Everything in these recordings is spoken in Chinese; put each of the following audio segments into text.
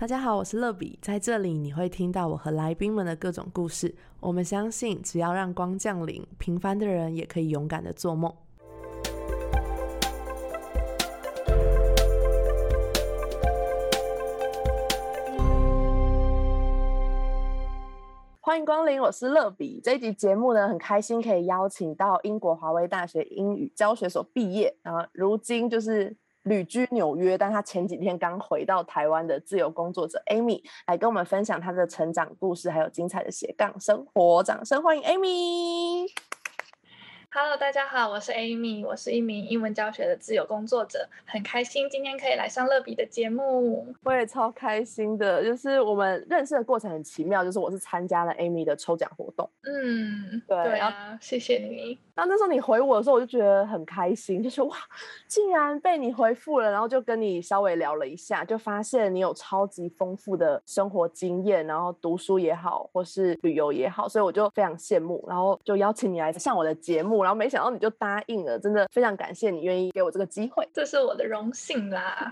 大家好，我是乐比，在这里你会听到我和来宾们的各种故事。我们相信，只要让光降临，平凡的人也可以勇敢的做梦。欢迎光临，我是乐比。这一集节目呢，很开心可以邀请到英国华威大学英语教学所毕业，然后如今就是。旅居纽约，但他前几天刚回到台湾的自由工作者 Amy 来跟我们分享他的成长故事，还有精彩的斜杠生活。掌声欢迎 Amy！Amy！Hello，大家好，我是 Amy，我是一名英文教学的自由工作者，很开心今天可以来上乐比的节目。我也超开心的，就是我们认识的过程很奇妙，就是我是参加了 Amy 的抽奖活动。嗯，对啊，谢谢你。然后那时候你回我的时候，我就觉得很开心，就是哇，竟然被你回复了，然后就跟你稍微聊了一下，就发现你有超级丰富的生活经验，然后读书也好，或是旅游也好，所以我就非常羡慕，然后就邀请你来上我的节目。然后没想到你就答应了，真的非常感谢你愿意给我这个机会，这是我的荣幸啦。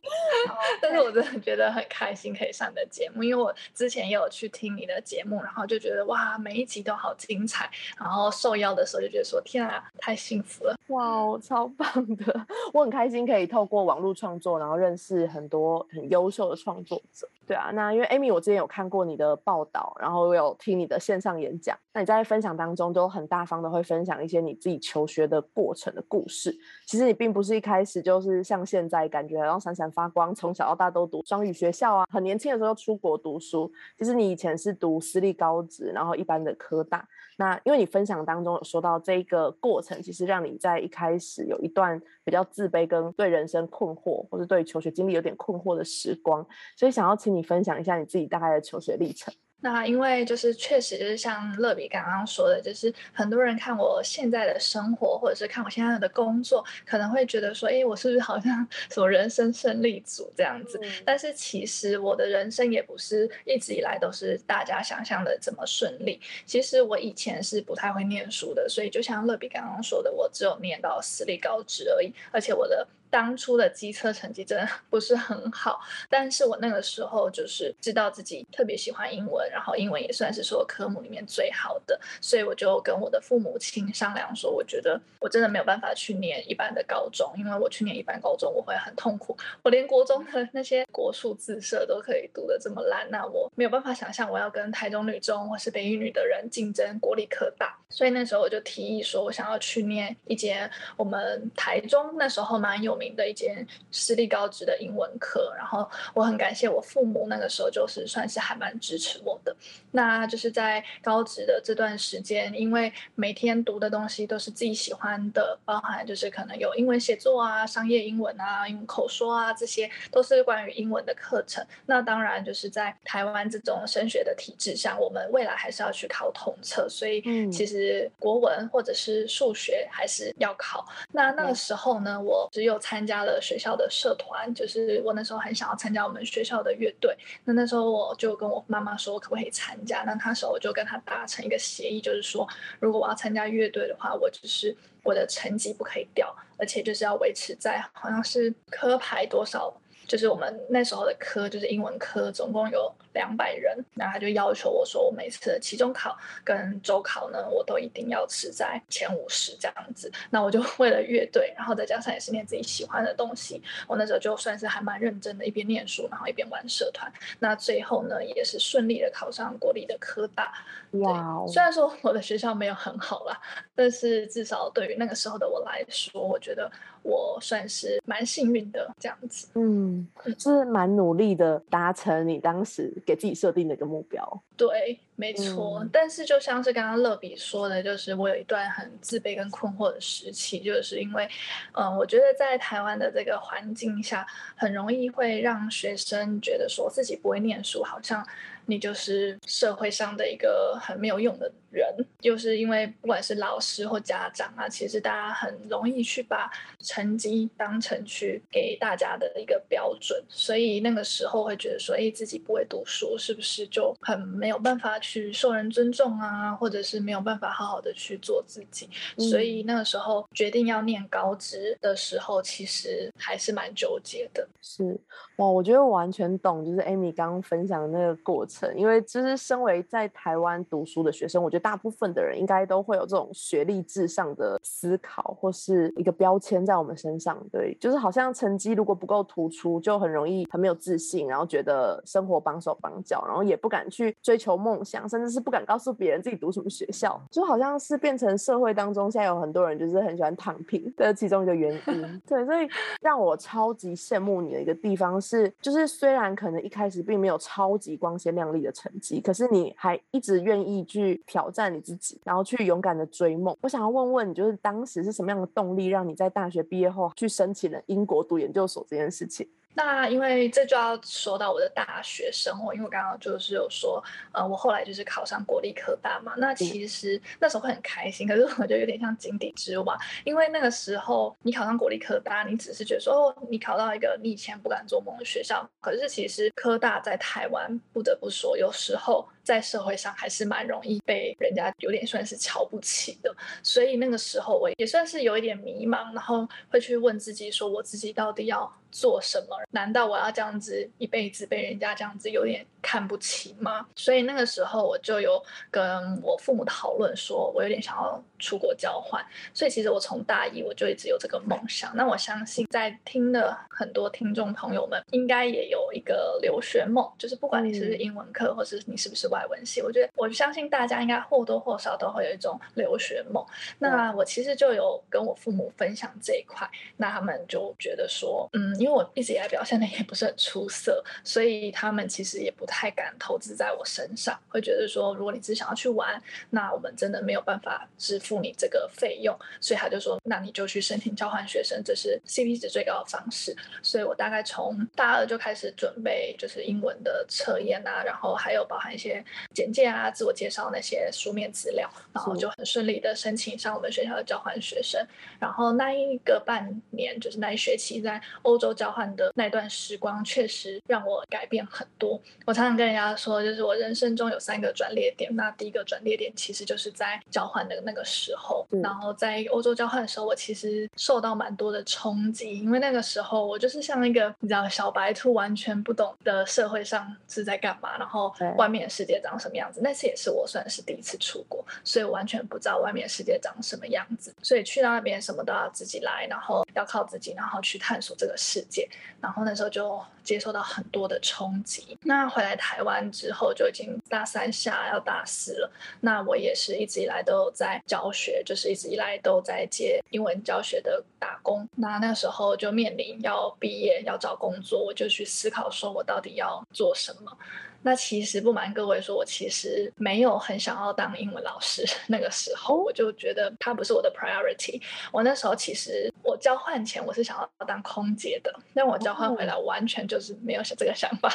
但是我真的觉得很开心可以上你的节目，因为我之前也有去听你的节目，然后就觉得哇，每一集都好精彩。然后受邀的时候就觉得说天啊，太幸福了，哇，超棒的！我很开心可以透过网络创作，然后认识很多很优秀的创作者。对啊，那因为 Amy，我之前有看过你的报道，然后有听你的线上演讲。那你在分享当中都很大方的会分享一些你自己求学的过程的故事。其实你并不是一开始就是像现在感觉然后闪闪发光，从小到大都读双语学校啊，很年轻的时候出国读书。其实你以前是读私立高职，然后一般的科大。那因为你分享当中有说到这个过程，其实让你在一开始有一段比较自卑跟对人生困惑，或者对求学经历有点困惑的时光，所以想要请你分享一下你自己大概的求学历程。那因为就是确实就是像乐比刚刚说的，就是很多人看我现在的生活，或者是看我现在的工作，可能会觉得说，哎，我是不是好像 什么人生胜利组这样子？但是其实我的人生也不是一直以来都是大家想象的这么顺利。其实我以前是不太会念书的，所以就像乐比刚刚说的，我只有念到私立高职而已，而且我的。当初的机测成绩真的不是很好，但是我那个时候就是知道自己特别喜欢英文，然后英文也算是所有科目里面最好的，所以我就跟我的父母亲商量说，我觉得我真的没有办法去念一般的高中，因为我去念一般高中我会很痛苦，我连国中的那些国术自设都可以读得这么烂，那我没有办法想象我要跟台中女中或是北一女的人竞争国立科大，所以那时候我就提议说，我想要去念一间我们台中那时候蛮有。名的一间私立高职的英文课，然后我很感谢我父母那个时候就是算是还蛮支持我的。那就是在高职的这段时间，因为每天读的东西都是自己喜欢的，包含就是可能有英文写作啊、商业英文啊、英文口说啊，这些都是关于英文的课程。那当然就是在台湾这种升学的体制下，我们未来还是要去考统测，所以其实国文或者是数学还是要考。那那个时候呢，我只有。参加了学校的社团，就是我那时候很想要参加我们学校的乐队。那那时候我就跟我妈妈说，我可不可以参加？那那时候我就跟他达成一个协议，就是说，如果我要参加乐队的话，我就是我的成绩不可以掉，而且就是要维持在好像是科排多少。就是我们那时候的科，就是英文科，总共有两百人，那他就要求我说，我每次的期中考跟周考呢，我都一定要是在前五十这样子。那我就 为了乐队，然后再加上也是念自己喜欢的东西，我那时候就算是还蛮认真的，一边念书，然后一边玩社团。那最后呢，也是顺利的考上国立的科大。哇！虽然说我的学校没有很好啦，但是至少对于那个时候的我来说，我觉得我算是蛮幸运的这样子。嗯，是蛮努力的达成你当时给自己设定的一个目标。对，没错。但是就像是刚刚乐比说的，就是我有一段很自卑跟困惑的时期，就是因为，嗯，我觉得在台湾的这个环境下，很容易会让学生觉得说自己不会念书，好像。你就是社会上的一个很没有用的人。就是因为不管是老师或家长啊，其实大家很容易去把成绩当成去给大家的一个标准，所以那个时候会觉得说，哎，自己不会读书，是不是就很没有办法去受人尊重啊，或者是没有办法好好的去做自己？所以那个时候决定要念高职的时候，其实还是蛮纠结的。是哇，我觉得我完全懂，就是 Amy 刚刚分享的那个过程，因为就是身为在台湾读书的学生，我觉得大部分的人应该都会有这种学历至上的思考，或是一个标签在我们身上。对，就是好像成绩如果不够突出，就很容易很没有自信，然后觉得生活绑手绑脚，然后也不敢去追求梦想，甚至是不敢告诉别人自己读什么学校，就好像是变成社会当中现在有很多人就是很喜欢躺平的其中一个原因。对，所以让我超级羡慕你的一个地方。是，就是虽然可能一开始并没有超级光鲜亮力的成绩，可是你还一直愿意去挑战你自己，然后去勇敢的追梦。我想要问问你，就是当时是什么样的动力，让你在大学毕业后去申请了英国读研究所这件事情？那因为这就要说到我的大学生活，因为我刚刚就是有说，呃，我后来就是考上国立科大嘛。那其实那时候会很开心，可是我觉得有点像井底之蛙，因为那个时候你考上国立科大，你只是觉得说，哦，你考到一个你以前不敢做梦的学校。可是其实科大在台湾，不得不说，有时候在社会上还是蛮容易被人家有点算是瞧不起的。所以那个时候我也算是有一点迷茫，然后会去问自己说，我自己到底要。做什么？难道我要这样子一辈子被人家这样子有点看不起吗？所以那个时候我就有跟我父母讨论，说我有点想要出国交换。所以其实我从大一我就一直有这个梦想。那我相信在听的很多听众朋友们，应该也有一个留学梦，就是不管你是英文课，或是你是不是外文系，我觉得我相信大家应该或多或少都会有一种留学梦。那我其实就有跟我父母分享这一块，那他们就觉得说，嗯。因为我一直以来表现的也不是很出色，所以他们其实也不太敢投资在我身上，会觉得说，如果你只想要去玩，那我们真的没有办法支付你这个费用，所以他就说，那你就去申请交换学生，这是 CP 值最高的方式。所以我大概从大二就开始准备，就是英文的测验啊，然后还有包含一些简介啊、自我介绍那些书面资料，然后就很顺利的申请上我们学校的交换学生。然后那一个半年，就是那一学期在欧洲。交换的那段时光确实让我改变很多。我常常跟人家说，就是我人生中有三个转捩点。那第一个转捩点其实就是在交换的那个时候。然后在欧洲交换的时候，我其实受到蛮多的冲击，因为那个时候我就是像一个你知道小白兔，完全不懂的社会上是在干嘛，然后外面的世长什么样子。那次也是我算是第一次出国，所以完全不知道外面世界长什么样子。所以去到那边什么都要自己来，然后要靠自己，然后去探索这个。世界，然后那时候就接受到很多的冲击。那回来台湾之后，就已经大三下要大四了。那我也是一直以来都有在教学，就是一直以来都在接英文教学的打工。那那时候就面临要毕业要找工作，我就去思考说我到底要做什么。那其实不瞒各位说，我其实没有很想要当英文老师。那个时候我就觉得它不是我的 priority。我那时候其实我交换前我是想要当空姐的，但我交换回来完全就是没有这个想法，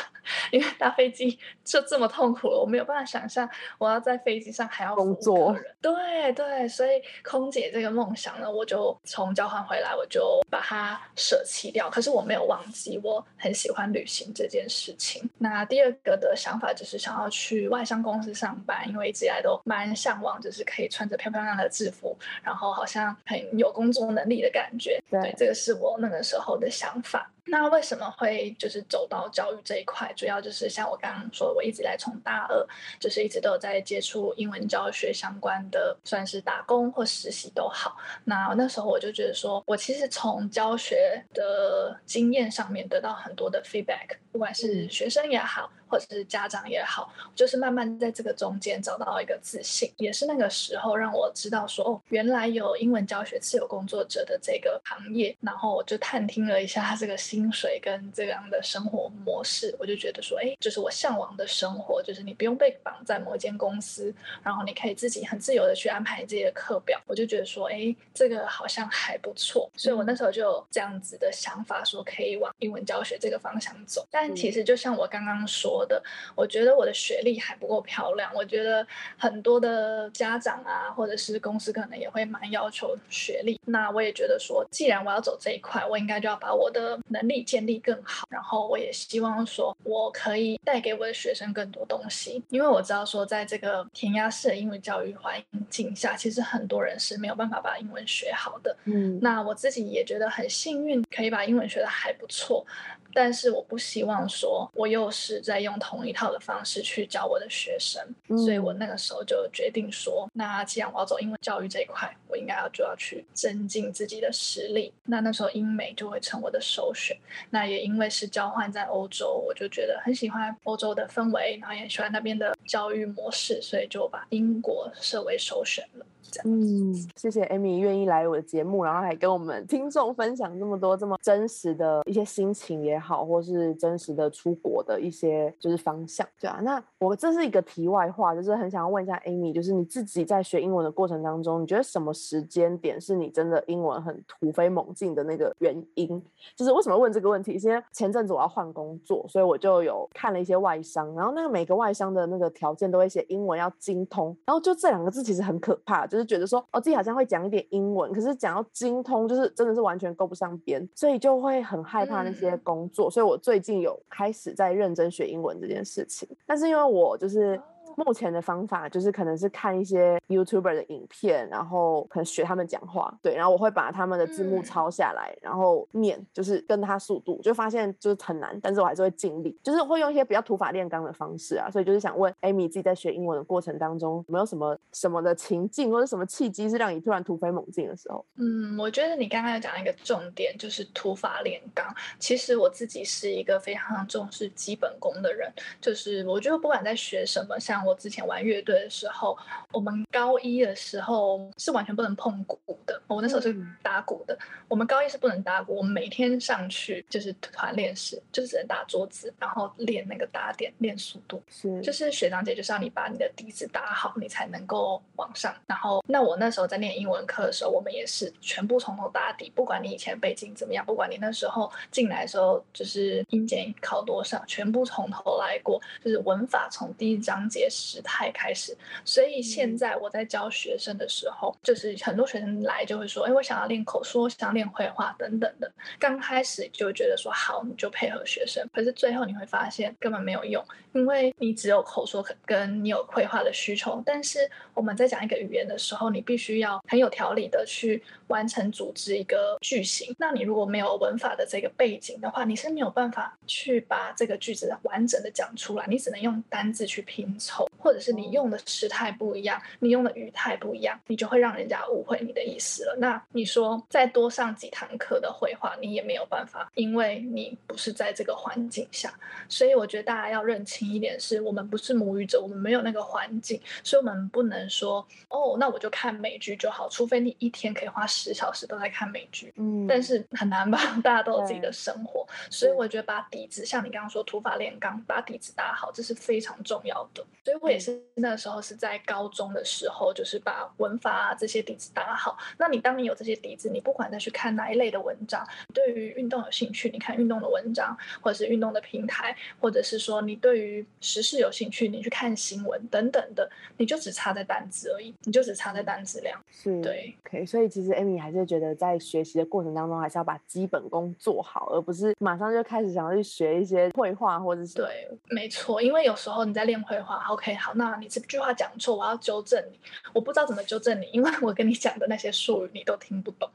因为搭飞机就这么痛苦了，我没有办法想象我要在飞机上还要工作。对对，所以空姐这个梦想呢，我就从交换回来我就把它舍弃掉。可是我没有忘记我很喜欢旅行这件事情。那第二个的。想法就是想要去外商公司上班，因为一直以来都蛮向往，就是可以穿着漂漂亮亮的制服，然后好像很有工作能力的感觉。对，这个是我那个时候的想法。那为什么会就是走到教育这一块？主要就是像我刚刚说，我一直来从大二就是一直都有在接触英文教学相关的，算是打工或实习都好。那那时候我就觉得说，我其实从教学的经验上面得到很多的 feedback，不管是学生也好。或者是家长也好，就是慢慢在这个中间找到一个自信，也是那个时候让我知道说，哦，原来有英文教学自由工作者的这个行业，然后我就探听了一下他这个系薪水跟这样的生活模式，我就觉得说，哎，就是我向往的生活，就是你不用被绑在某一间公司，然后你可以自己很自由的去安排自己的课表。我就觉得说，哎，这个好像还不错，所以我那时候就有这样子的想法，说可以往英文教学这个方向走。但其实就像我刚刚说的，我觉得我的学历还不够漂亮，我觉得很多的家长啊，或者是公司可能也会蛮要求学历。那我也觉得说，既然我要走这一块，我应该就要把我的能力建立更好。然后我也希望说，我可以带给我的学生更多东西，因为我知道说，在这个填鸭式的英语教育环境下，其实很多人是没有办法把英文学好的。嗯，那我自己也觉得很幸运，可以把英文学的还不错。但是我不希望说，我又是在用同一套的方式去教我的学生，所以我那个时候就决定说，那既然我要走英文教育这一块，我应该要就要去增进自己的实力。那那时候英美就会成我的首选。那也因为是交换在欧洲，我就觉得很喜欢欧洲的氛围，然后也喜欢那边的教育模式，所以就把英国设为首选了。嗯，谢谢 Amy 愿意来我的节目，然后还跟我们听众分享这么多这么真实的一些心情也好，或是真实的出国的一些就是方向，对啊。那我这是一个题外话，就是很想要问一下 Amy，就是你自己在学英文的过程当中，你觉得什么时间点是你真的英文很突飞猛进的那个原因？就是为什么问这个问题？是因为前阵子我要换工作，所以我就有看了一些外商，然后那个每个外商的那个条件都会写英文要精通，然后就这两个字其实很可怕，就是。觉得说哦，自己好像会讲一点英文，可是讲到精通，就是真的是完全够不上边，所以就会很害怕那些工作。所以我最近有开始在认真学英文这件事情，但是因为我就是。目前的方法就是可能是看一些 YouTuber 的影片，然后可能学他们讲话，对，然后我会把他们的字幕抄下来，然后念，就是跟他速度，就发现就是很难，但是我还是会尽力，就是会用一些比较土法炼钢的方式啊，所以就是想问 Amy 自己在学英文的过程当中，有没有什么什么的情境或者什么契机是让你突然突飞猛进的时候？嗯，我觉得你刚刚有讲一个重点，就是土法炼钢。其实我自己是一个非常重视基本功的人，就是我觉得不管在学什么，像我之前玩乐队的时候，我们高一的时候是完全不能碰鼓的。我那时候是打鼓的，我们高一是不能打鼓。我们每天上去就是团练室，就是只能打桌子，然后练那个打点，练速度。是，就是学长姐就是要你把你的底子打好，你才能够往上。然后，那我那时候在念英文课的时候，我们也是全部从头打底，不管你以前背景怎么样，不管你那时候进来的时候就是英检考多少，全部从头来过，就是文法从第一章节时态。开始，所以现在我在教学生的时候，就是很多学生来就会说：“哎，我想要练口说，想要练绘画等等的。”刚开始就觉得说好，你就配合学生。可是最后你会发现根本没有用，因为你只有口说跟你有绘画的需求，但是我们在讲一个语言的时候，你必须要很有条理的去完成组织一个句型。那你如果没有文法的这个背景的话，你是没有办法去把这个句子完整的讲出来，你只能用单字去拼凑，或者是。你用的时态不一样，你用的语态不一样，你就会让人家误会你的意思了。那你说再多上几堂课的绘画，你也没有办法，因为你不是在这个环境下。所以我觉得大家要认清一点，是我们不是母语者，我们没有那个环境，所以我们不能说哦，那我就看美剧就好。除非你一天可以花十小时都在看美剧，嗯，但是很难吧？大家都有自己的生活，所以我觉得把底子，像你刚刚说土法炼钢，把底子打好，这是非常重要的。所以我也是。那个时候是在高中的时候，就是把文法啊这些底子打好。那你当你有这些底子，你不管再去看哪一类的文章，对于运动有兴趣，你看运动的文章，或者是运动的平台，或者是说你对于时事有兴趣，你去看新闻等等的，你就只差在单词而已，你就只差在单词量。是，对，OK。所以其实你还是觉得在学习的过程当中，还是要把基本功做好，而不是马上就开始想要去学一些绘画或者是。对，没错，因为有时候你在练绘画，OK，好，那。你这句话讲错，我要纠正你。我不知道怎么纠正你，因为我跟你讲的那些术语你都听不懂。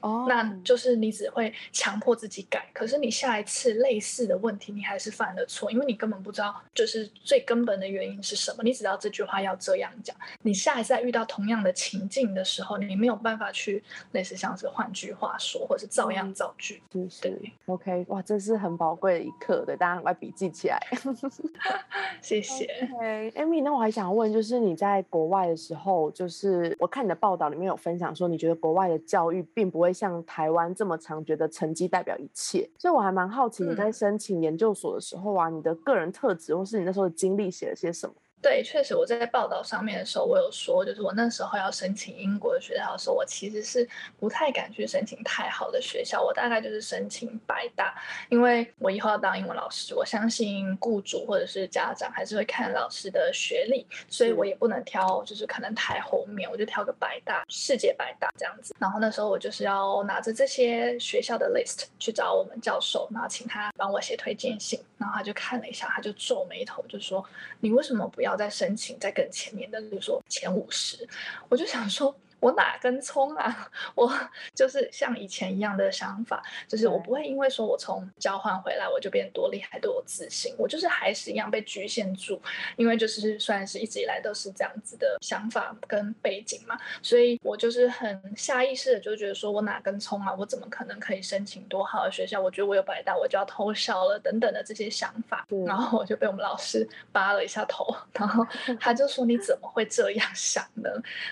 哦，那就是你只会强迫自己改，可是你下一次类似的问题，你还是犯了错，因为你根本不知道就是最根本的原因是什么。你只知道这句话要这样讲，你下一次在遇到同样的情境的时候，你没有办法去类似像是换句话说，或者是照样造句。对，OK，哇，这是很宝贵的一课，对，大家快笔记起来。谢谢。Amy，那我还想问，就是你在国外的时候，就是我看你的报道里面有分享说，你觉得国外的教育并不会。会像台湾这么常觉得成绩代表一切。所以我还蛮好奇你在申请研究所的时候啊，你的个人特质或是你那时候的经历写了些什么？对，确实我在报道上面的时候，我有说，就是我那时候要申请英国的学校的时候，我其实是不太敢去申请太好的学校，我大概就是申请百大，因为我以后要当英文老师，我相信雇主或者是家长还是会看老师的学历，所以我也不能挑，就是可能太后面，我就挑个百大，世界百大这样子。然后那时候我就是要拿着这些学校的 list 去找我们教授，然后请他帮我写推荐信，然后他就看了一下，他就皱眉头，就说：“你为什么不要？”要再申请在更前面的，比如说前五十，我就想说。我哪根葱啊？我就是像以前一样的想法，就是我不会因为说我从交换回来我就变多厉害多有自信，我就是还是一样被局限住，因为就是算是一直以来都是这样子的想法跟背景嘛，所以我就是很下意识的就觉得说我哪根葱啊？我怎么可能可以申请多好的学校？我觉得我有白大我就要偷笑了等等的这些想法，然后我就被我们老师扒了一下头，然后他就说你怎么会这样想呢？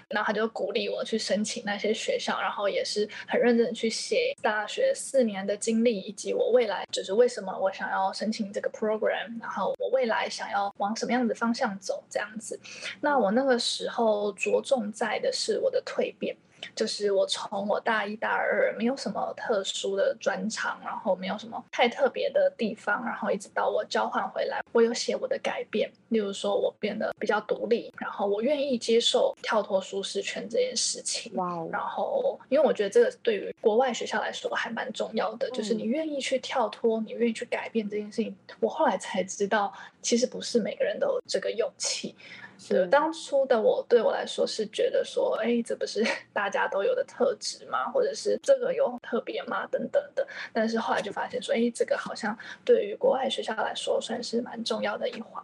然后他就鼓励我。去申请那些学校，然后也是很认真的去写大学四年的经历，以及我未来就是为什么我想要申请这个 program，然后我未来想要往什么样的方向走这样子。那我那个时候着重在的是我的蜕变。就是我从我大一大二没有什么特殊的专长，然后没有什么太特别的地方，然后一直到我交换回来，我有写我的改变，例如说我变得比较独立，然后我愿意接受跳脱舒适圈这件事情。哇哦！然后因为我觉得这个对于国外学校来说还蛮重要的，就是你愿意去跳脱，你愿意去改变这件事情。我后来才知道，其实不是每个人都有这个勇气。是当初的我，对我来说是觉得说，哎，这不是 大家都有的特质吗？或者是这个有特别吗？等等的。但是后来就发现说，哎，这个好像对于国外学校来说算是蛮重要的一环。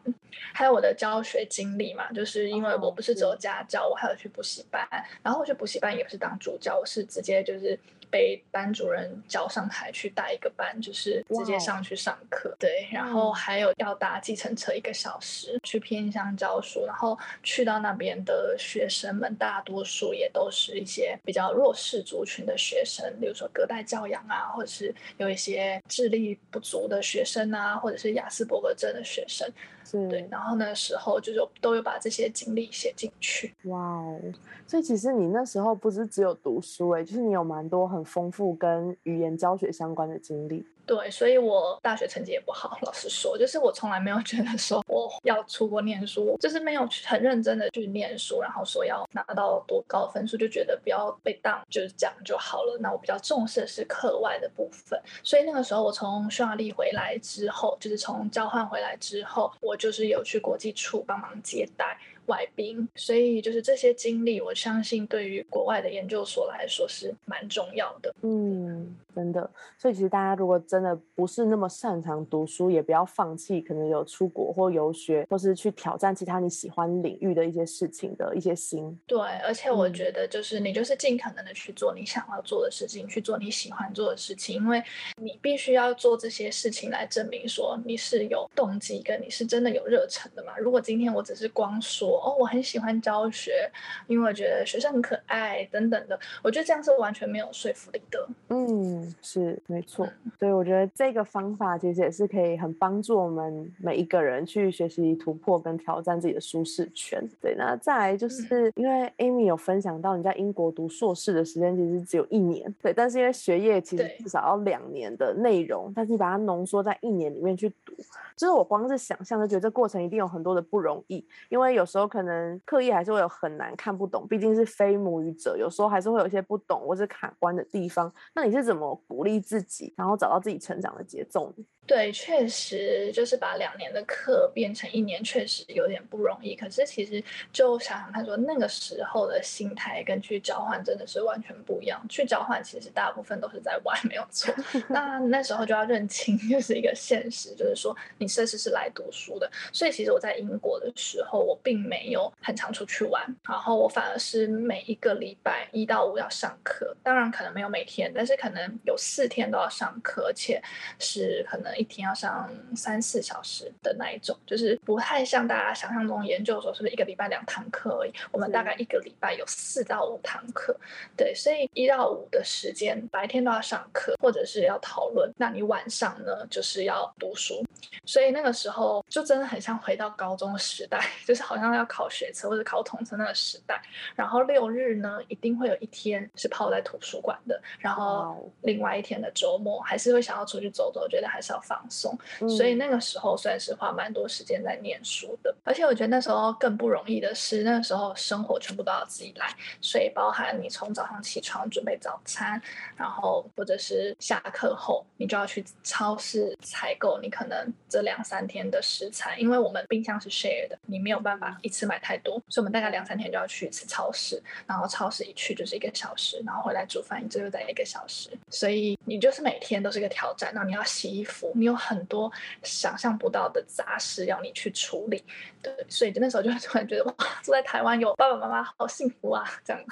还有我的教学经历嘛，就是因为我不是只有家教，我还有去补习班，然后我去补习班也不是当助教，我是直接就是。被班主任叫上台去带一个班，就是直接上去上课。对，然后还有要搭计程车一个小时去偏乡教书，然后去到那边的学生们，大多数也都是一些比较弱势族群的学生，比如说隔代教养啊，或者是有一些智力不足的学生啊，或者是雅斯伯格症的学生。对，然后那时候就是都有把这些经历写进去。哇哦，所以其实你那时候不是只有读书哎，就是你有蛮多很丰富跟语言教学相关的经历。对，所以我大学成绩也不好，老实说，就是我从来没有觉得说我要出国念书，就是没有很认真的去念书，然后说要拿到多高分数，就觉得不要被当，就是这样就好了。那我比较重视的是课外的部分，所以那个时候我从匈牙利回来之后，就是从交换回来之后，我就是有去国际处帮忙接待。外宾，所以就是这些经历，我相信对于国外的研究所来说是蛮重要的。嗯，真的。所以其实大家如果真的不是那么擅长读书，也不要放弃，可能有出国或游学，或是去挑战其他你喜欢领域的一些事情的一些心。对，而且我觉得就是你就是尽可能的去做你想要做的事情，去做你喜欢做的事情，因为你必须要做这些事情来证明说你是有动机跟你是真的有热忱的嘛。如果今天我只是光说。哦，我很喜欢教学，因为我觉得学生很可爱等等的，我觉得这样是完全没有说服力的。嗯，是没错。所以我觉得这个方法其实也是可以很帮助我们每一个人去学习突破跟挑战自己的舒适圈。对，那再来就是因为 Amy 有分享到你在英国读硕士的时间其实只有一年，对，但是因为学业其实至少要两年的内容，但是你把它浓缩在一年里面去读，就是我光是想象就觉得这过程一定有很多的不容易，因为有时候。可能刻意还是会有很难看不懂，毕竟是非母语者，有时候还是会有一些不懂或是卡关的地方。那你是怎么鼓励自己，然后找到自己成长的节奏呢？对，确实就是把两年的课变成一年，确实有点不容易。可是其实就想想看，说那个时候的心态跟去交换真的是完全不一样。去交换其实大部分都是在玩，没有错。那那时候就要认清，就是一个现实，就是说你这次是来读书的。所以其实我在英国的时候，我并没有很常出去玩，然后我反而是每一个礼拜一到五要上课。当然可能没有每天，但是可能有四天都要上课，而且是可能。一天要上三四小时的那一种，就是不太像大家想象中研究所是不是一个礼拜两堂课而已。我们大概一个礼拜有四到五堂课，对，所以一到五的时间白天都要上课或者是要讨论，那你晚上呢就是要读书。所以那个时候就真的很像回到高中时代，就是好像要考学测或者考统测那个时代。然后六日呢，一定会有一天是泡在图书馆的，然后另外一天的周末还是会想要出去走走，觉得还是要放松。所以那个时候算是花蛮多时间在念书的。而且我觉得那时候更不容易的是，那时候生活全部都要自己来，所以包含你从早上起床准备早餐，然后或者是下课后你就要去超市采购，你可能。这两三天的食材，因为我们冰箱是 share 的，你没有办法一次买太多，所以我们大概两三天就要去一次超市，然后超市一去就是一个小时，然后回来煮饭，这又在一个小时，所以你就是每天都是一个挑战。然后你要洗衣服，你有很多想象不到的杂事要你去处理，对，所以那时候就突然觉得哇，住在台湾有爸爸妈妈好幸福啊，这样。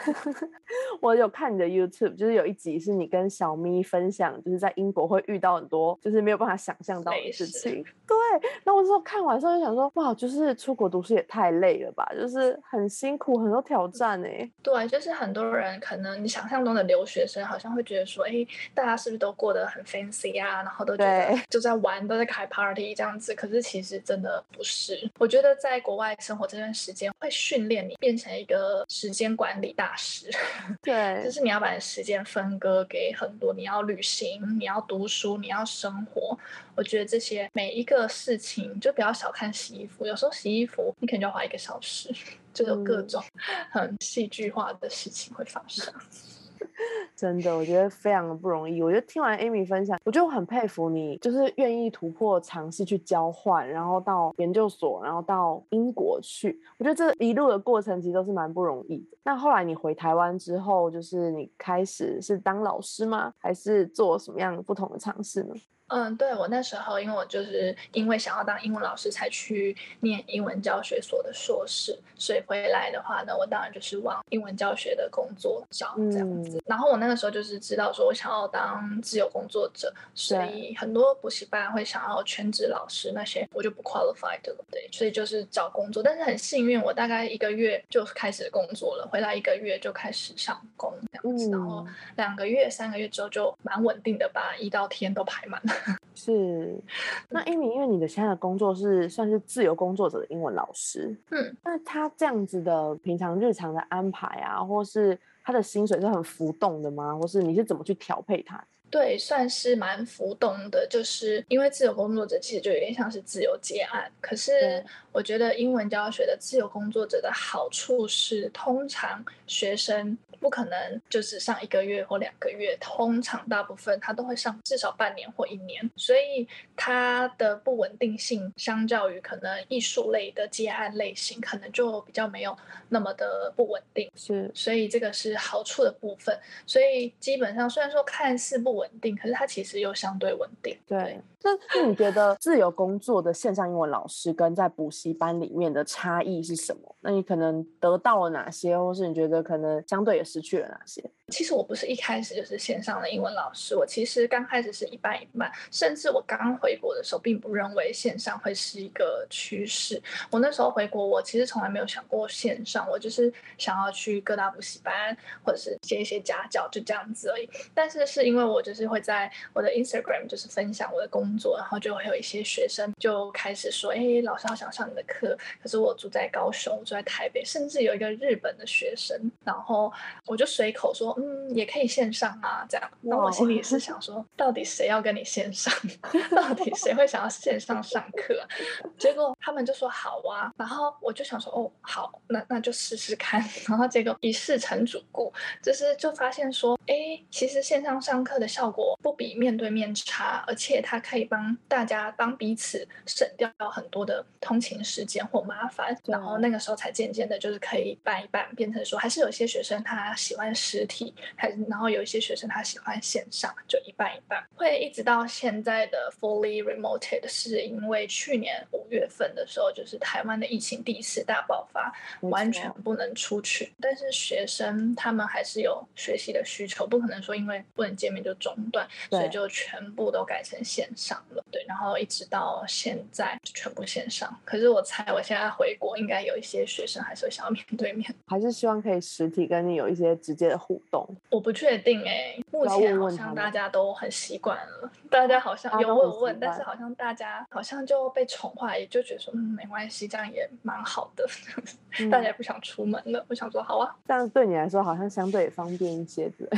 我有看你的 YouTube，就是有一集是你跟小咪分享，就是在英国会遇到很多就是没有办法想象到的事情。对，那我时候看完之后就想说，哇，就是出国读书也太累了吧，就是很辛苦，很多挑战哎。对，就是很多人可能你想象中的留学生，好像会觉得说，哎，大家是不是都过得很 fancy 啊？然后都觉得就在玩，都在开 party 这样子。可是其实真的不是。我觉得在国外生活这段时间，会训练你变成一个时间管理大师。对，就是你要把时间分割给很多，你要旅行，你要读书，你要生活。我觉得这些每一个事情，就不要小看洗衣服。有时候洗衣服，你可能就要花一个小时，就有各种很戏剧化的事情会发生。真的，我觉得非常的不容易。我觉得听完 Amy 分享，我就很佩服你，就是愿意突破尝试去交换，然后到研究所，然后到英国去。我觉得这一路的过程其实都是蛮不容易的。那后来你回台湾之后，就是你开始是当老师吗？还是做什么样不同的尝试呢？嗯，对我那时候，因为我就是因为想要当英文老师，才去念英文教学所的硕士，所以回来的话呢，我当然就是往英文教学的工作找这样子。然后我那个时候就是知道说我想要当自由工作者，所以很多补习班会想要全职老师那些，我就不 qualified 了，对，所以就是找工作。但是很幸运，我大概一个月就开始工作了，回来一个月就开始上工这样子，然后两个月、三个月之后就蛮稳定的，把一到天都排满了。是，那艾米，因为你的现在的工作是算是自由工作者的英文老师，嗯，那他这样子的平常日常的安排啊，或是他的薪水是很浮动的吗？或是你是怎么去调配他？对，算是蛮浮动的，就是因为自由工作者其实就有点像是自由接案。可是我觉得英文教学的自由工作者的好处是，通常学生不可能就只上一个月或两个月，通常大部分他都会上至少半年或一年，所以他的不稳定性相较于可能艺术类的接案类型，可能就比较没有那么的不稳定。是，所以这个是好处的部分。所以基本上虽然说看似不稳，稳定，可是它其实又相对稳定。对，那那你觉得自由工作的线上英文老师跟在补习班里面的差异是什么？那你可能得到了哪些，或是你觉得可能相对也失去了哪些？其实我不是一开始就是线上的英文老师，我其实刚开始是一半一半，甚至我刚回国的时候，并不认为线上会是一个趋势。我那时候回国，我其实从来没有想过线上，我就是想要去各大补习班或者是接一些家教，就这样子而已。但是是因为我就是会在我的 Instagram 就是分享我的工作，然后就会有一些学生就开始说：“哎，老师好想上你的课，可是我住在高雄，住在台北，甚至有一个日本的学生，然后我就随口说。”嗯，也可以线上啊，这样。那我心里是想说，到底谁要跟你线上？到底谁会想要线上上课？结果他们就说好啊，然后我就想说，哦，好，那那就试试看。然后结果一试成主顾，就是就发现说，哎，其实线上上课的效果不比面对面差，而且它可以帮大家帮彼此省掉很多的通勤时间或麻烦。然后那个时候才渐渐的，就是可以办一办，变成说，还是有些学生他喜欢实体。还然后有一些学生他喜欢线上，就一半一半。会一直到现在的 fully remoted，是因为去年五月份的时候，就是台湾的疫情第一次大爆发，完全不能出去。但是学生他们还是有学习的需求，不可能说因为不能见面就中断，所以就全部都改成线上了。对，然后一直到现在全部线上。可是我猜我现在回国，应该有一些学生还是会想要面对面，还是希望可以实体跟你有一些直接的互动。我不确定哎，目前好像大家都很习惯了，大家好像有问问，但是好像大家好像就被宠坏，也就觉得说嗯没关系，这样也蛮好的。大家也不想出门了，我想说好啊，这样对你来说好像相对也方便一些，对。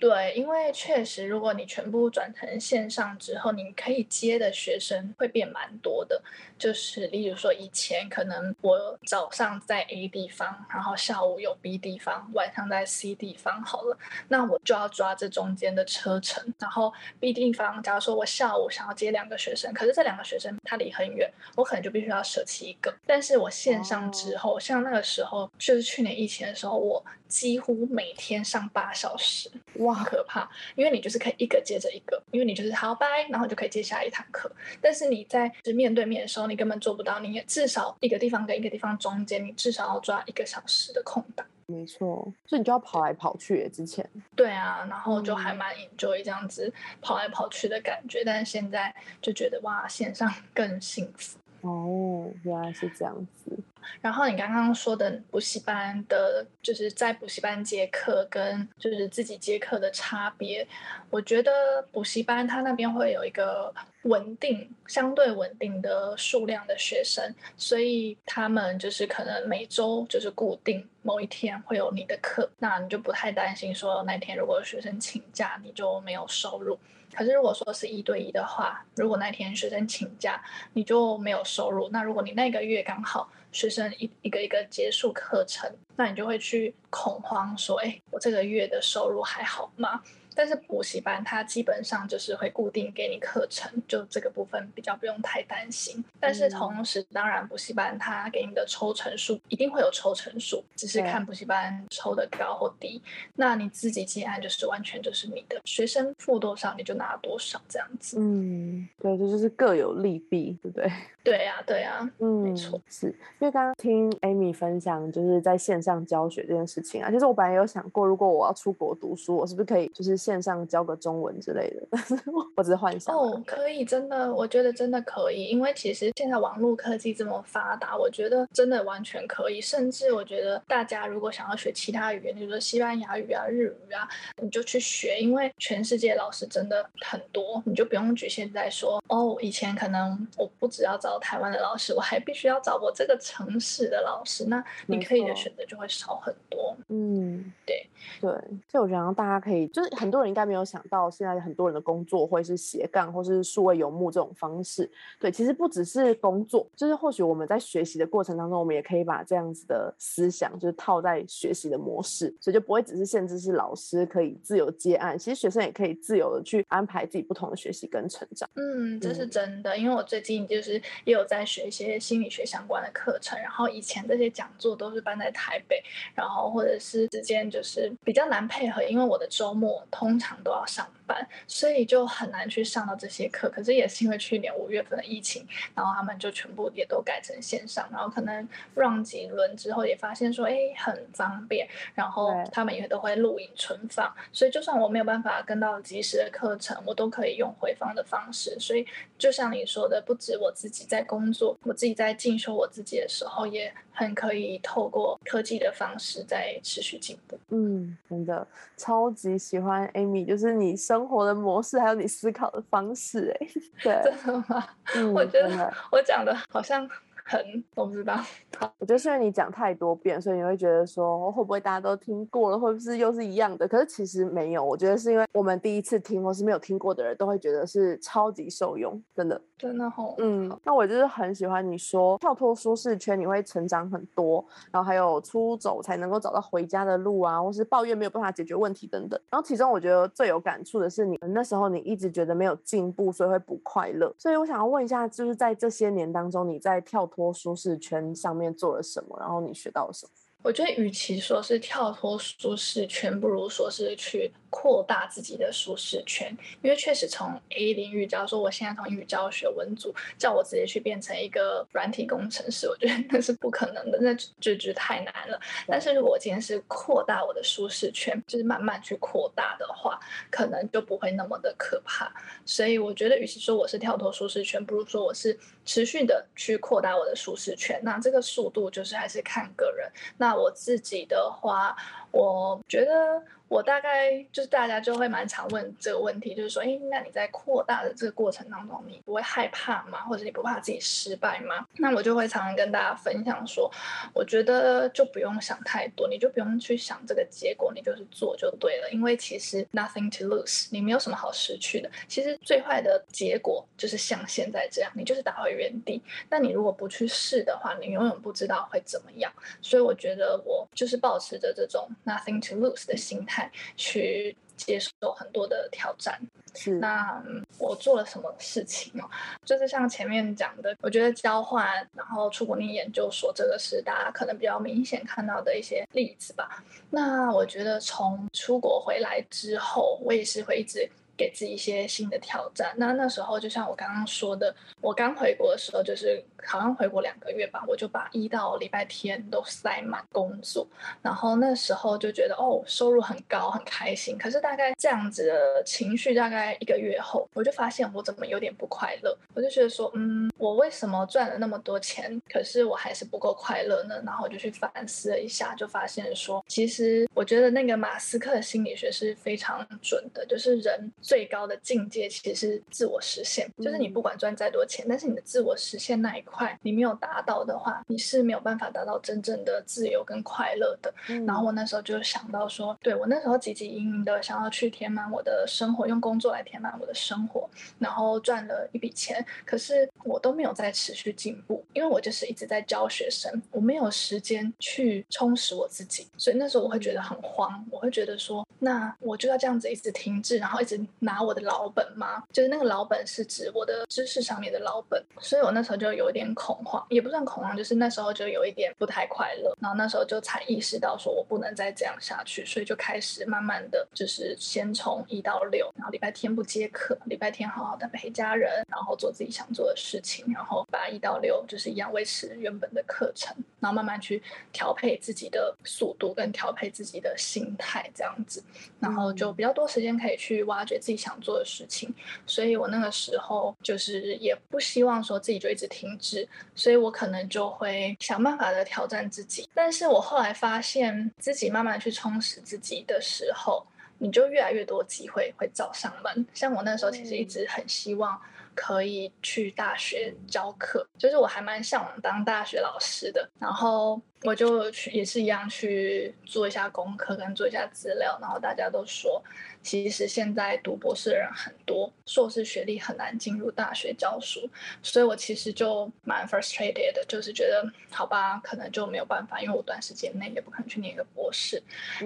对，因为确实，如果你全部转成线上之后，你可以接的学生会变蛮多的。就是例如说，以前可能我早上在 A 地方，然后下午有 B 地方，晚上在 C 地方，好了，那我就要抓这中间的车程。然后 B 地方，假如说我下午想要接两个学生，可是这两个学生他离很远，我可能就必须要舍弃一个。但是我线上之后，像那个时候，就是去年疫情的时候，我几乎每天上八小时，哇，可怕！因为你就是可以一个接着一个，因为你就是好拜，然后就可以接下一堂课。但是你在是面对面的时候，你根本做不到，你也至少一个地方跟一个地方中间，你至少要抓一个小时的空档。没错，所以你就要跑来跑去。之前对啊，然后就还蛮 enjoy 这样子跑来跑去的感觉，但是现在就觉得哇，线上更幸福。哦，原来是这样子。然后你刚刚说的补习班的，就是在补习班接课跟就是自己接课的差别，我觉得补习班它那边会有一个稳定、相对稳定的数量的学生，所以他们就是可能每周就是固定某一天会有你的课，那你就不太担心说那天如果学生请假，你就没有收入。可是如果说是一对一的话，如果那天学生请假，你就没有收入。那如果你那个月刚好学生一一个一个结束课程，那你就会去恐慌，说：“哎，我这个月的收入还好吗？”但是补习班它基本上就是会固定给你课程，就这个部分比较不用太担心。但是同时，当然补习班它给你的抽成数一定会有抽成数，只是看补习班抽的高或低。那你自己接案就是完全就是你的学生付多少你就拿多少这样子。嗯，对，这就是各有利弊，对不对？对呀，对呀，嗯，没错，是因为刚刚听 Amy 分享就是在线上教学这件事情啊，其实我本来有想过，如果我要出国读书，我是不是可以就是线上教个中文之类的？但 是我只是幻想。哦，可以，真的，我觉得真的可以，因为其实现在网络科技这么发达，我觉得真的完全可以。甚至我觉得大家如果想要学其他语言，比如说西班牙语啊、日语啊，你就去学，因为全世界老师真的很多，你就不用局限在说哦，以前可能我不只要找。台湾的老师，我还必须要找我这个城市的老师，那你可以的选择就会少很多。嗯，对对，所以我觉得大家可以，就是很多人应该没有想到，现在很多人的工作会是斜杠或是数位游牧这种方式。对，其实不只是工作，就是或许我们在学习的过程当中，我们也可以把这样子的思想，就是套在学习的模式，所以就不会只是限制是老师可以自由接案，其实学生也可以自由的去安排自己不同的学习跟成长。嗯，这是真的，因为我最近就是。也有在学一些心理学相关的课程，然后以前这些讲座都是办在台北，然后或者是之间就是比较难配合，因为我的周末通常都要上。班，所以就很难去上到这些课。可是也是因为去年五月份的疫情，然后他们就全部也都改成线上。然后可能 run 几轮之后，也发现说，哎，很方便。然后他们也都会录影存放，所以就算我没有办法跟到及时的课程，我都可以用回放的方式。所以就像你说的，不止我自己在工作，我自己在进修我自己的时候，也很可以透过科技的方式在持续进步。嗯，真的超级喜欢 Amy，就是你生活的模式，还有你思考的方式，哎，对，真的吗？我觉得我讲的好像。很，我不知道。我觉得是因为你讲太多遍，所以你会觉得说会不会大家都听过了，会不会又是一样的？可是其实没有，我觉得是因为我们第一次听或是没有听过的人都会觉得是超级受用，真的，真的好。嗯，那我就是很喜欢你说跳脱舒适圈，你会成长很多，然后还有出走才能够找到回家的路啊，或是抱怨没有办法解决问题等等。然后其中我觉得最有感触的是你那时候你一直觉得没有进步，所以会不快乐。所以我想要问一下，就是在这些年当中，你在跳。脱舒适圈上面做了什么？然后你学到了什么？我觉得与其说是跳脱舒适圈，不如说是去。扩大自己的舒适圈，因为确实从 A 领域，假如说我现在从英语教学文组，叫我直接去变成一个软体工程师，我觉得那是不可能的，那这就太难了。但是如果我今天是扩大我的舒适圈，就是慢慢去扩大的话，可能就不会那么的可怕。所以我觉得，与其说我是跳脱舒适圈，不如说我是持续的去扩大我的舒适圈。那这个速度就是还是看个人。那我自己的话，我觉得。我大概就是大家就会蛮常问这个问题，就是说，哎，那你在扩大的这个过程当中，你不会害怕吗？或者你不怕自己失败吗？那我就会常常跟大家分享说，我觉得就不用想太多，你就不用去想这个结果，你就是做就对了。因为其实 nothing to lose，你没有什么好失去的。其实最坏的结果就是像现在这样，你就是打回原地。那你如果不去试的话，你永远不知道会怎么样。所以我觉得我就是保持着这种 nothing to lose 的心态。去接受很多的挑战。是，那我做了什么事情呢？就是像前面讲的，我觉得交换，然后出国念研究所，这个是大家可能比较明显看到的一些例子吧。那我觉得从出国回来之后，我也是会一直。给自己一些新的挑战。那那时候就像我刚刚说的，我刚回国的时候，就是好像回国两个月吧，我就把一到礼拜天都塞满工作。然后那时候就觉得哦，收入很高，很开心。可是大概这样子的情绪，大概一个月后，我就发现我怎么有点不快乐。我就觉得说，嗯，我为什么赚了那么多钱，可是我还是不够快乐呢？然后我就去反思了一下，就发现说，其实我觉得那个马斯克心理学是非常准的，就是人。最高的境界其实是自我实现，就是你不管赚再多钱，但是你的自我实现那一块你没有达到的话，你是没有办法达到真正的自由跟快乐的。然后我那时候就想到说，对我那时候汲汲营营的想要去填满我的生活，用工作来填满我的生活，然后赚了一笔钱，可是我都没有在持续进步，因为我就是一直在教学生，我没有时间去充实我自己，所以那时候我会觉得很慌，我会觉得说，那我就要这样子一直停滞，然后一直。拿我的老本吗？就是那个老本是指我的知识上面的老本，所以我那时候就有一点恐慌，也不算恐慌，就是那时候就有一点不太快乐。然后那时候就才意识到说我不能再这样下去，所以就开始慢慢的就是先从一到六，然后礼拜天不接课，礼拜天好好的陪家人，然后做自己想做的事情，然后把一到六就是一样维持原本的课程，然后慢慢去调配自己的速度跟调配自己的心态这样子，然后就比较多时间可以去挖掘。自己想做的事情，所以我那个时候就是也不希望说自己就一直停滞，所以我可能就会想办法的挑战自己。但是我后来发现自己慢慢去充实自己的时候，你就越来越多机会会找上门。像我那时候其实一直很希望可以去大学教课，就是我还蛮向往当大学老师的。然后。我就去也是一样去做一下功课跟做一下资料，然后大家都说，其实现在读博士的人很多，硕士学历很难进入大学教书，所以我其实就蛮 frustrated 的，就是觉得好吧，可能就没有办法，因为我短时间内也不可能去念一个博士，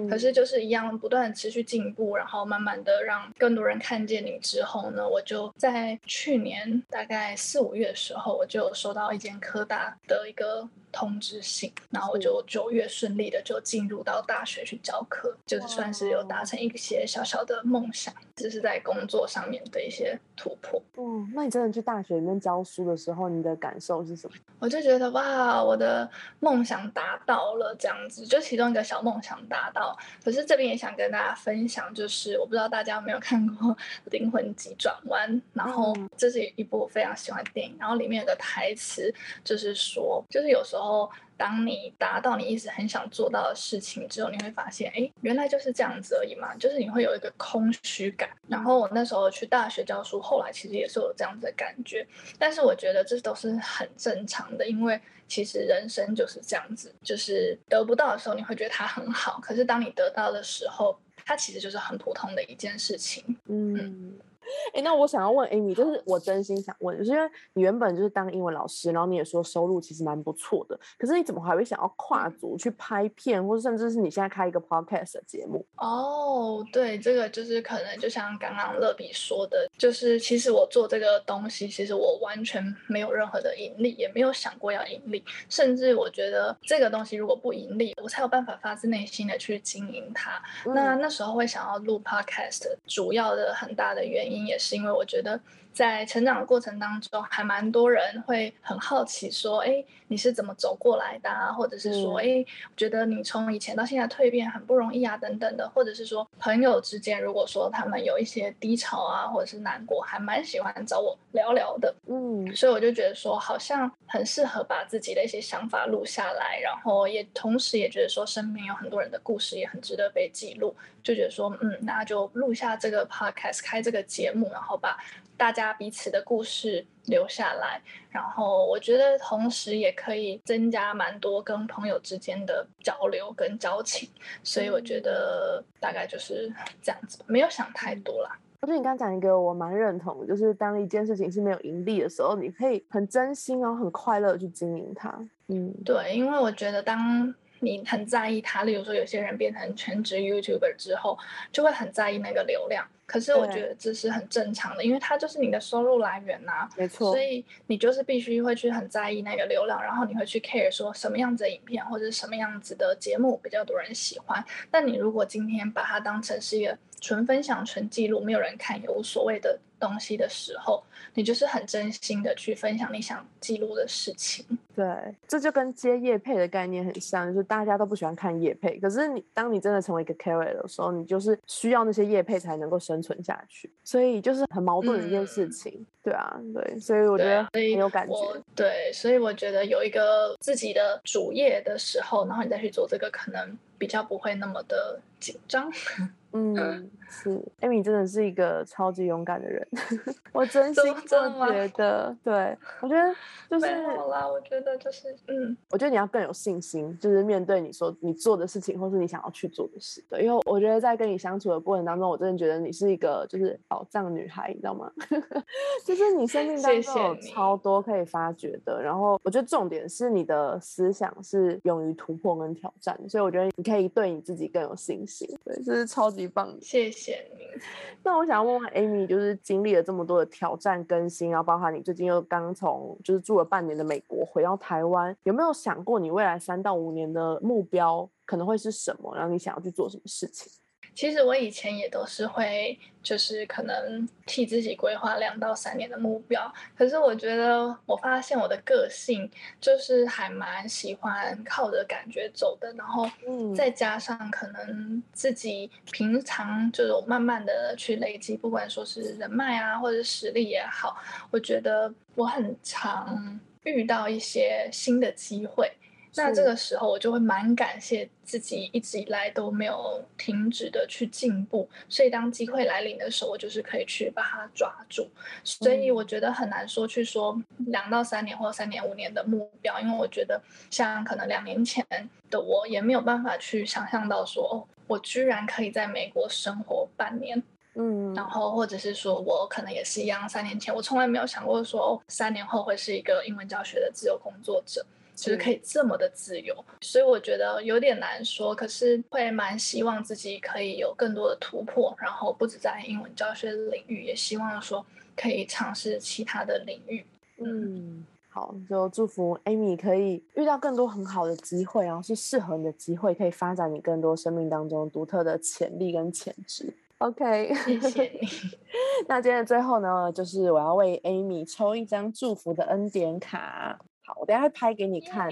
可是就是一样不断持续进步，然后慢慢的让更多人看见你之后呢，我就在去年大概四五月的时候，我就收到一间科大的一个通知信，然后。我就九月顺利的就进入到大学去教课，就是算是有达成一些小小的梦想，这是在工作上面的一些突破。嗯，那你真的去大学里面教书的时候，你的感受是什么？我就觉得哇，我的梦想达到了，这样子，就其中一个小梦想达到。可是这边也想跟大家分享，就是我不知道大家有没有看过《灵魂急转弯》，然后这是一部我非常喜欢的电影，然后里面有个台词就是说，就是有时候。然后当你达到你一直很想做到的事情之后，你会发现，哎，原来就是这样子而已嘛，就是你会有一个空虚感。然后我那时候去大学教书，后来其实也是有这样子的感觉。但是我觉得这都是很正常的，因为其实人生就是这样子，就是得不到的时候你会觉得它很好，可是当你得到的时候，它其实就是很普通的一件事情。嗯。哎，那我想要问 Amy，就是我真心想问，就是因为你原本就是当英文老师，然后你也说收入其实蛮不错的，可是你怎么还会想要跨足去拍片，或者甚至是你现在开一个 podcast 的节目？哦，对，这个就是可能就像刚刚乐比说的，就是其实我做这个东西，其实我完全没有任何的盈利，也没有想过要盈利，甚至我觉得这个东西如果不盈利，我才有办法发自内心的去经营它。那那时候会想要录 podcast，主要的很大的原因也是因为我觉得。在成长的过程当中，还蛮多人会很好奇说：“哎，你是怎么走过来的？”啊？或者是说：“哎，觉得你从以前到现在蜕变很不容易啊，等等的。”或者是说，朋友之间如果说他们有一些低潮啊，或者是难过，还蛮喜欢找我聊聊的。嗯，所以我就觉得说，好像很适合把自己的一些想法录下来，然后也同时也觉得说，身边有很多人的故事也很值得被记录，就觉得说，嗯，那就录下这个 podcast，开这个节目，然后把。大家彼此的故事留下来，然后我觉得同时也可以增加蛮多跟朋友之间的交流跟交情，所以我觉得大概就是这样子，没有想太多啦。我觉得你刚刚讲一个我蛮认同，就是当一件事情是没有盈利的时候，你可以很真心然后很快乐去经营它。嗯，对，因为我觉得当你很在意它，例如说有些人变成全职 YouTuber 之后，就会很在意那个流量。可是我觉得这是很正常的，因为它就是你的收入来源呐，没错。所以你就是必须会去很在意那个流量，然后你会去 care 说什么样子的影片或者什么样子的节目比较多人喜欢。但你如果今天把它当成是一个纯分享、纯记录，没有人看也无所谓的东西的时候，你就是很真心的去分享你想记录的事情。对，这就跟接叶配的概念很像，就是大家都不喜欢看叶配，可是你当你真的成为一个 carry 的时候，你就是需要那些叶配才能够生。存下去，所以就是很矛盾的一件事情，对啊，对，所以我觉得很有感觉，对，所以我觉得有一个自己的主业的时候，然后你再去做这个，可能比较不会那么的紧张。嗯，是，Amy 真的是一个超级勇敢的人，我真心这么觉得。对，我觉得就是，啦，我觉得就是，嗯，我觉得你要更有信心，就是面对你说你做的事情，或是你想要去做的事。对，因为我觉得在跟你相处的过程当中，我真的觉得你是一个就是宝藏女孩，你知道吗？就是你生命当中有超多可以发掘的。然后我觉得重点是你的思想是勇于突破跟挑战，所以我觉得你可以对你自己更有信心。对，这是超级。棒的，谢谢你。那我想要问问 Amy，就是经历了这么多的挑战更新，然后包括你最近又刚从就是住了半年的美国回到台湾，有没有想过你未来三到五年的目标可能会是什么？然后你想要去做什么事情？其实我以前也都是会，就是可能替自己规划两到三年的目标。可是我觉得，我发现我的个性就是还蛮喜欢靠着感觉走的。然后，再加上可能自己平常就有慢慢的去累积，不管说是人脉啊，或者实力也好，我觉得我很常遇到一些新的机会。那这个时候，我就会蛮感谢自己一直以来都没有停止的去进步，所以当机会来临的时候，我就是可以去把它抓住。所以我觉得很难说去说两到三年或三年五年的目标，因为我觉得像可能两年前的我也没有办法去想象到说，哦，我居然可以在美国生活半年，嗯，然后或者是说我可能也是一样，三年前我从来没有想过说，哦，三年后会是一个英文教学的自由工作者。就是可以这么的自由，所以我觉得有点难说，可是会蛮希望自己可以有更多的突破，然后不止在英文教学领域，也希望说可以尝试其他的领域。嗯，好，就祝福 Amy 可以遇到更多很好的机会，然后是适合你的机会，可以发展你更多生命当中独特的潜力跟潜质。OK，谢谢你。那今天的最后呢，就是我要为 Amy 抽一张祝福的恩典卡。我等下会拍给你看，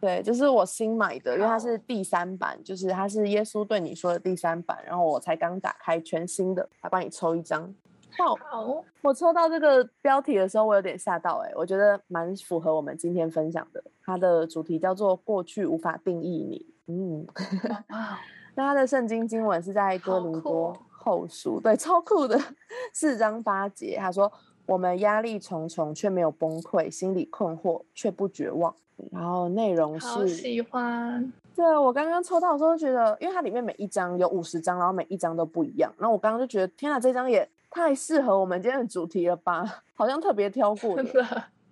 对，就是我新买的，因为它是第三版，就是它是耶稣对你说的第三版，然后我才刚打开全新的，来帮你抽一张。好，我抽到这个标题的时候，我有点吓到，哎，我觉得蛮符合我们今天分享的。它的主题叫做“过去无法定义你”，嗯，那它的圣经经文是在哥林多后书，对，超酷的，四章八节，他说。我们压力重重，却没有崩溃；心里困惑，却不绝望。然后内容是喜欢。对我刚刚抽到的时候，觉得因为它里面每一张有五十张，然后每一张都不一样。然后我刚刚就觉得，天哪，这张也太适合我们今天的主题了吧？好像特别挑过的，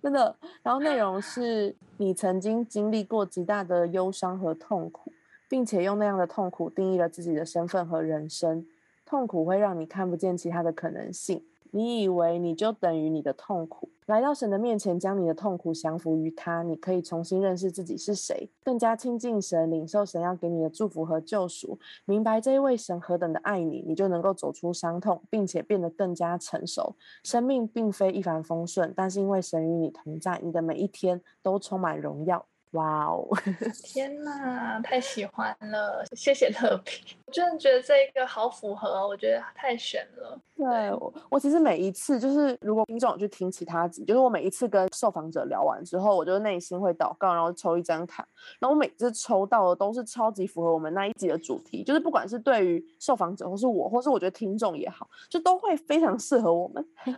真的。然后内容是你曾经经历过极大的忧伤和痛苦，并且用那样的痛苦定义了自己的身份和人生。痛苦会让你看不见其他的可能性。你以为你就等于你的痛苦，来到神的面前，将你的痛苦降服于他，你可以重新认识自己是谁，更加亲近神，领受神要给你的祝福和救赎，明白这一位神何等的爱你，你就能够走出伤痛，并且变得更加成熟。生命并非一帆风顺，但是因为神与你同在，你的每一天都充满荣耀。哇哦！天哪，太喜欢了！谢谢特比，我真的觉得这一个好符合，我觉得太选了。对我，我其实每一次就是，如果听众有去听其他集，就是我每一次跟受访者聊完之后，我就内心会祷告，然后抽一张卡，然后我每次抽到的都是超级符合我们那一集的主题，就是不管是对于受访者，或是我，或是我觉得听众也好，就都会非常适合我们。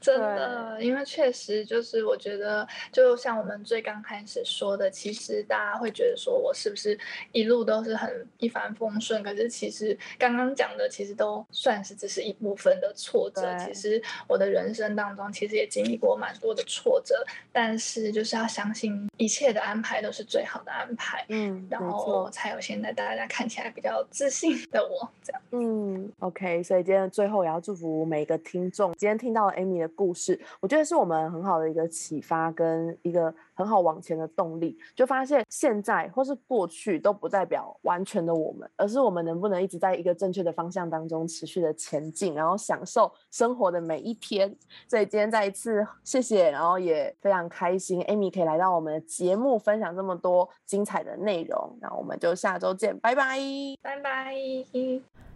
真的，因为确实就是我觉得，就像我们最刚开始说的，其实大家会觉得说我是不是一路都是很一帆风顺，可是其实刚刚讲的其实都算是只是一部。分的挫折，其实我的人生当中其实也经历过蛮多的挫折，但是就是要相信一切的安排都是最好的安排，嗯，然后才有现在大家看起来比较自信的我这样，嗯，OK，所以今天最后也要祝福每一个听众，今天听到了 Amy 的故事，我觉得是我们很好的一个启发跟一个。很好往前的动力，就发现现在或是过去都不代表完全的我们，而是我们能不能一直在一个正确的方向当中持续的前进，然后享受生活的每一天。所以今天再一次谢谢，然后也非常开心，Amy 可以来到我们的节目分享这么多精彩的内容。那我们就下周见，拜拜，拜拜。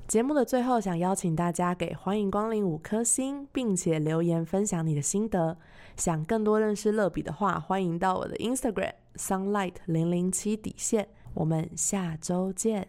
节目的最后，想邀请大家给欢迎光临五颗星，并且留言分享你的心得。想更多认识乐比的话，欢迎到我的 Instagram sunlight 零零七底线。我们下周见。